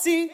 así.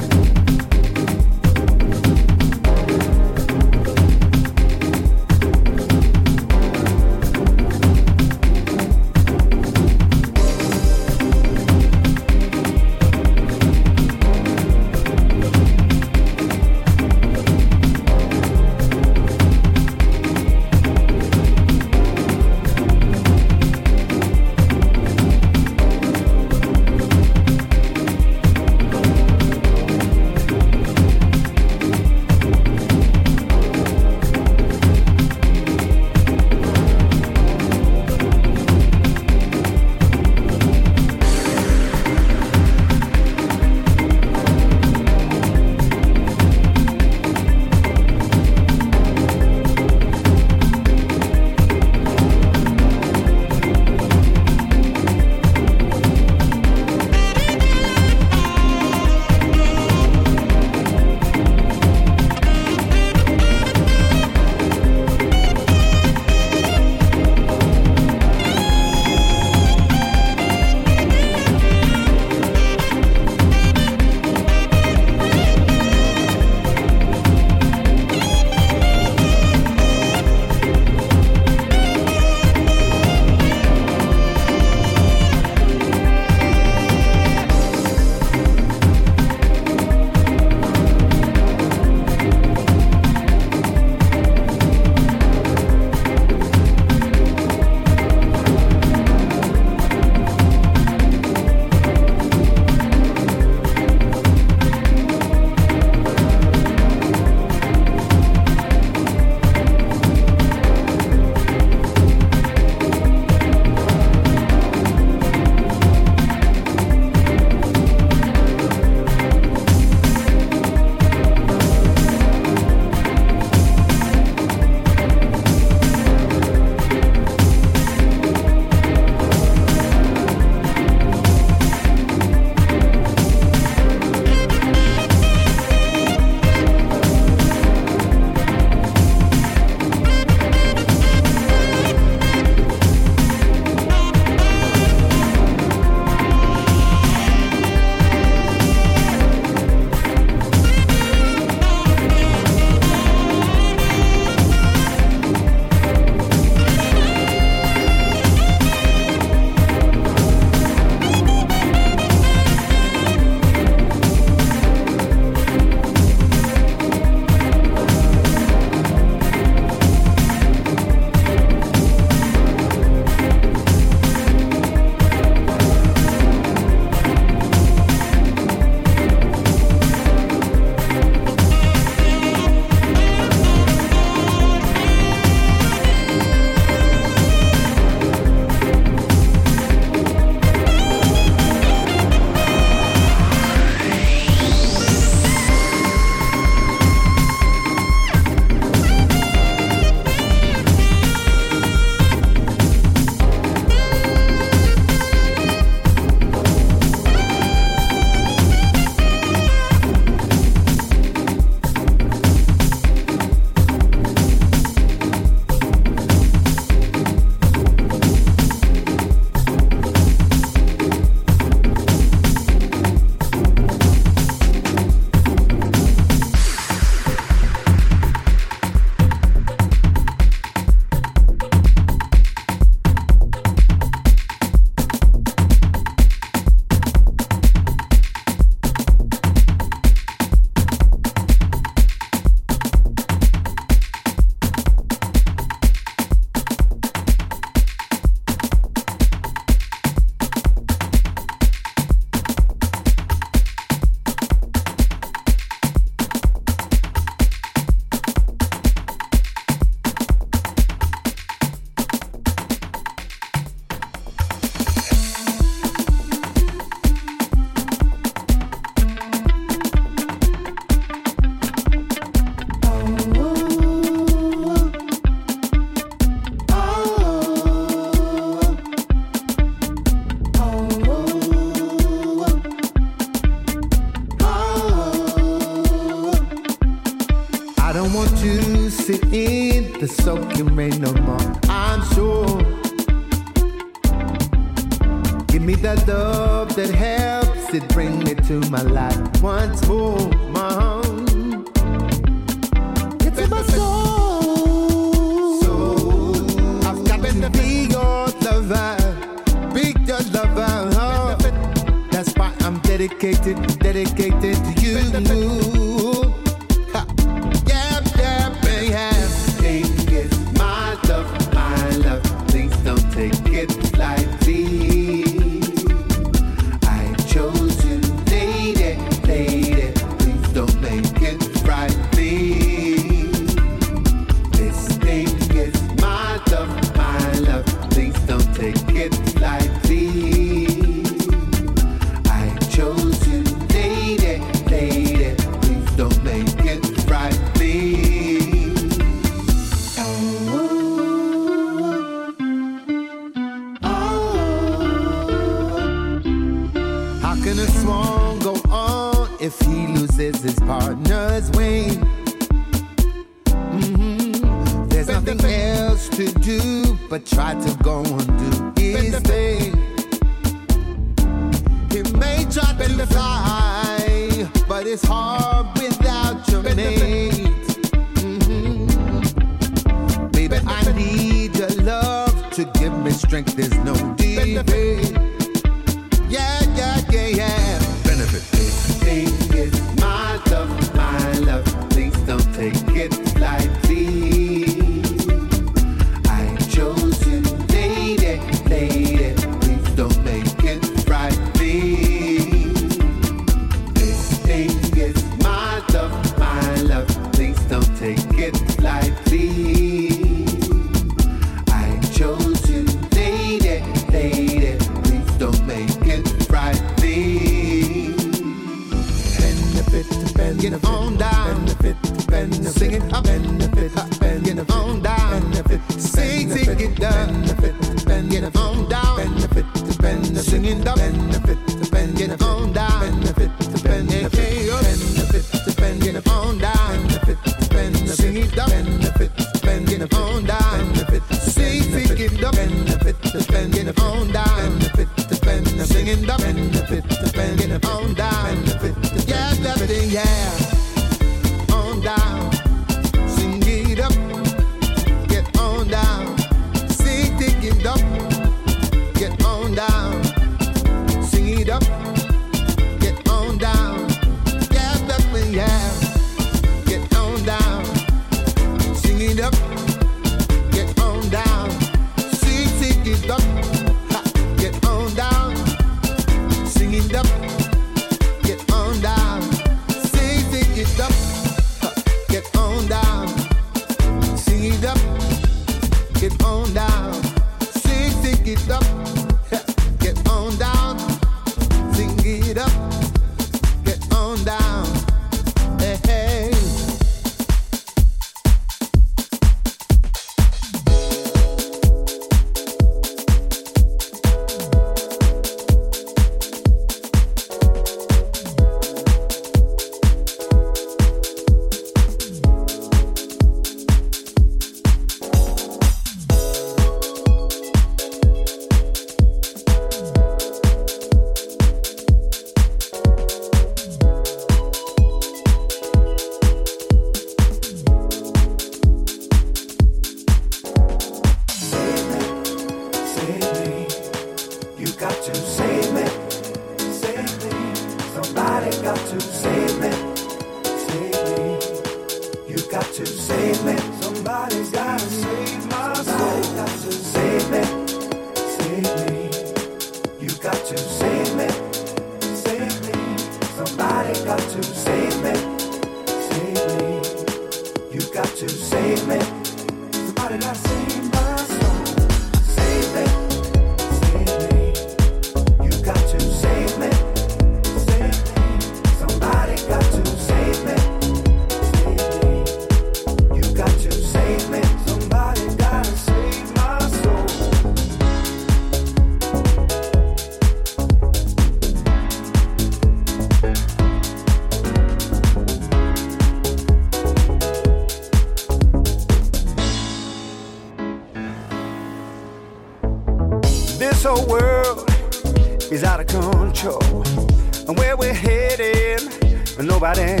Nobody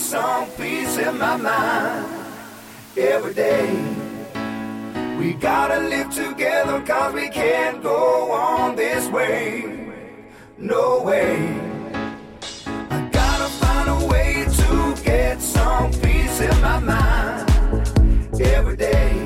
some peace in my mind every day. We gotta live together cause we can't go on this way. No way. I gotta find a way to get some peace in my mind every day.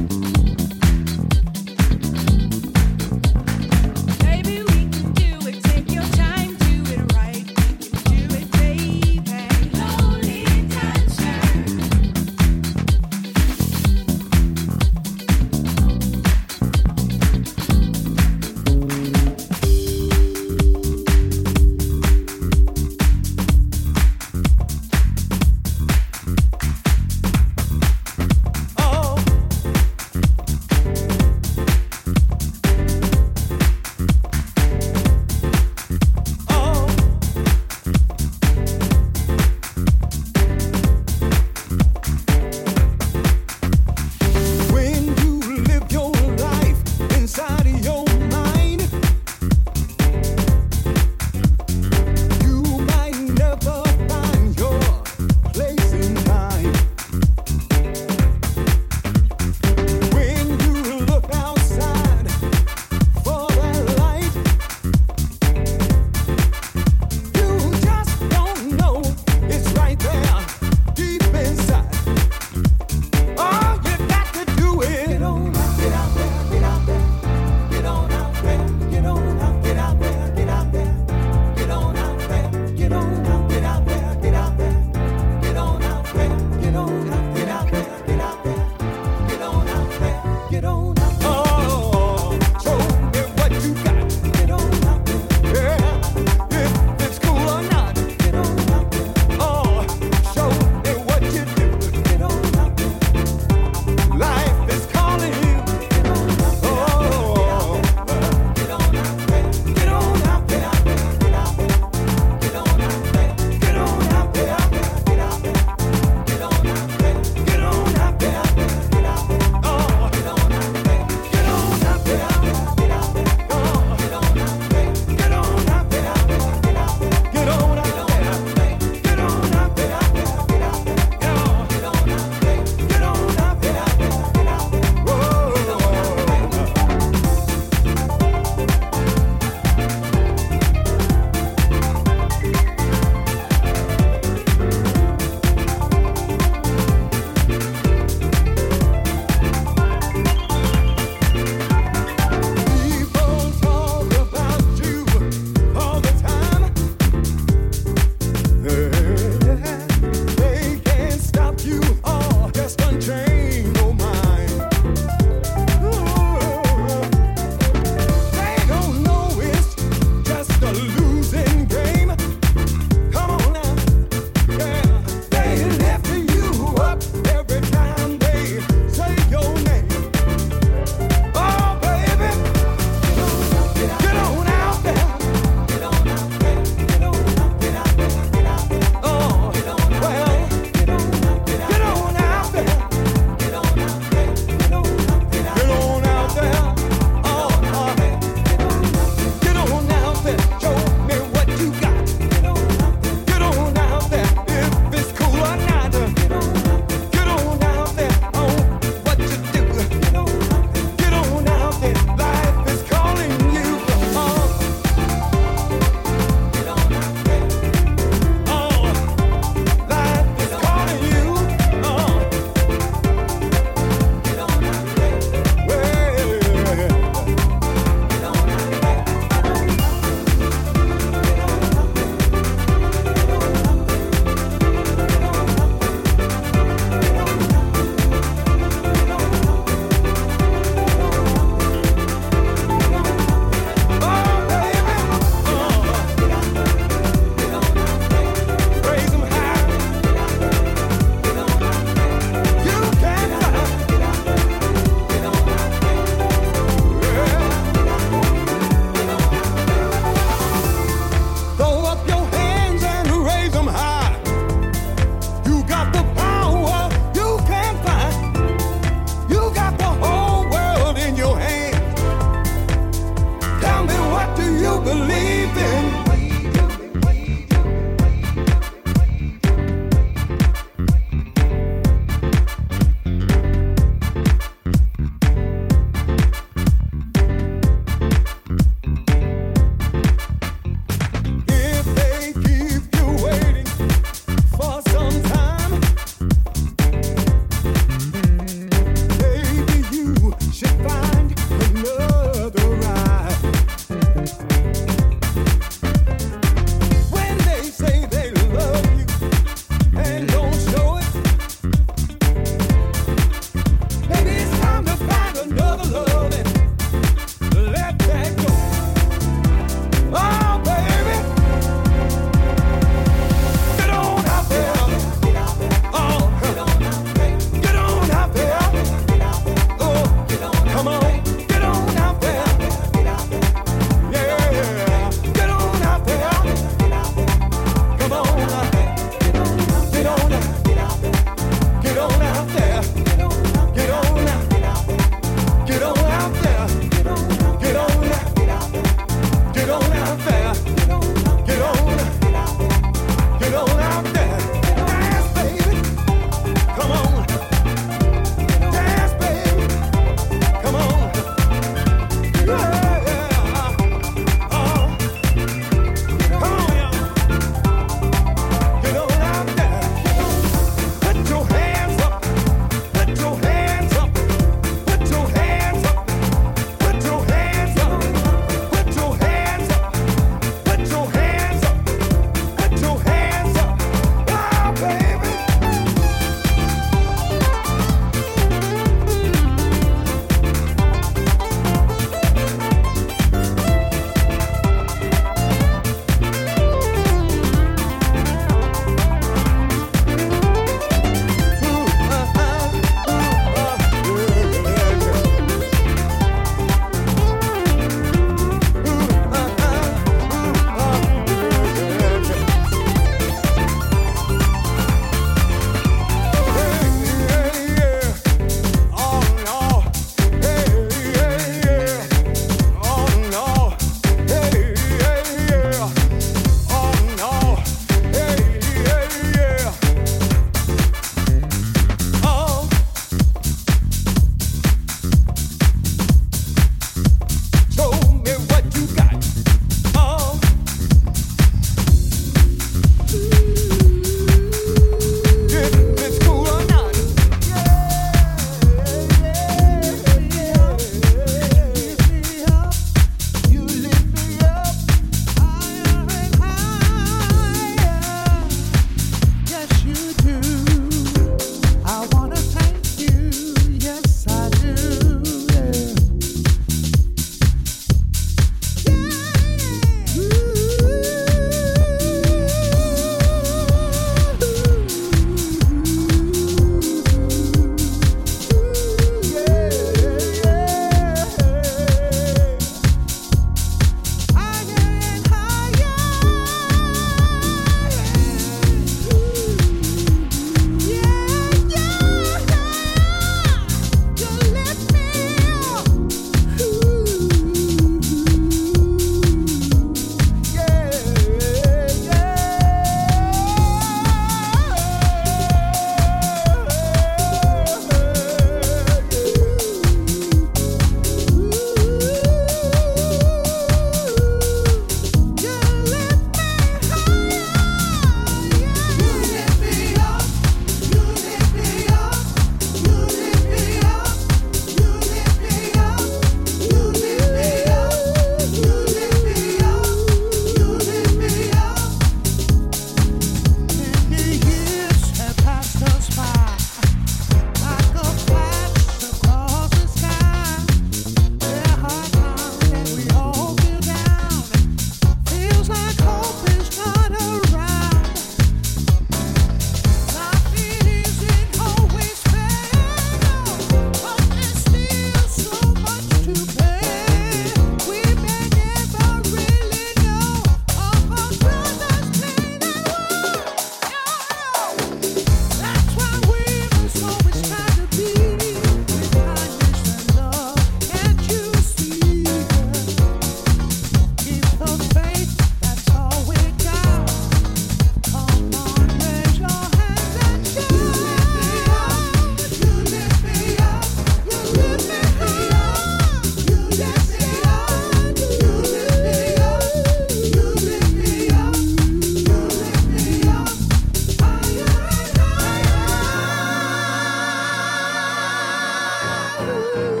Ooh.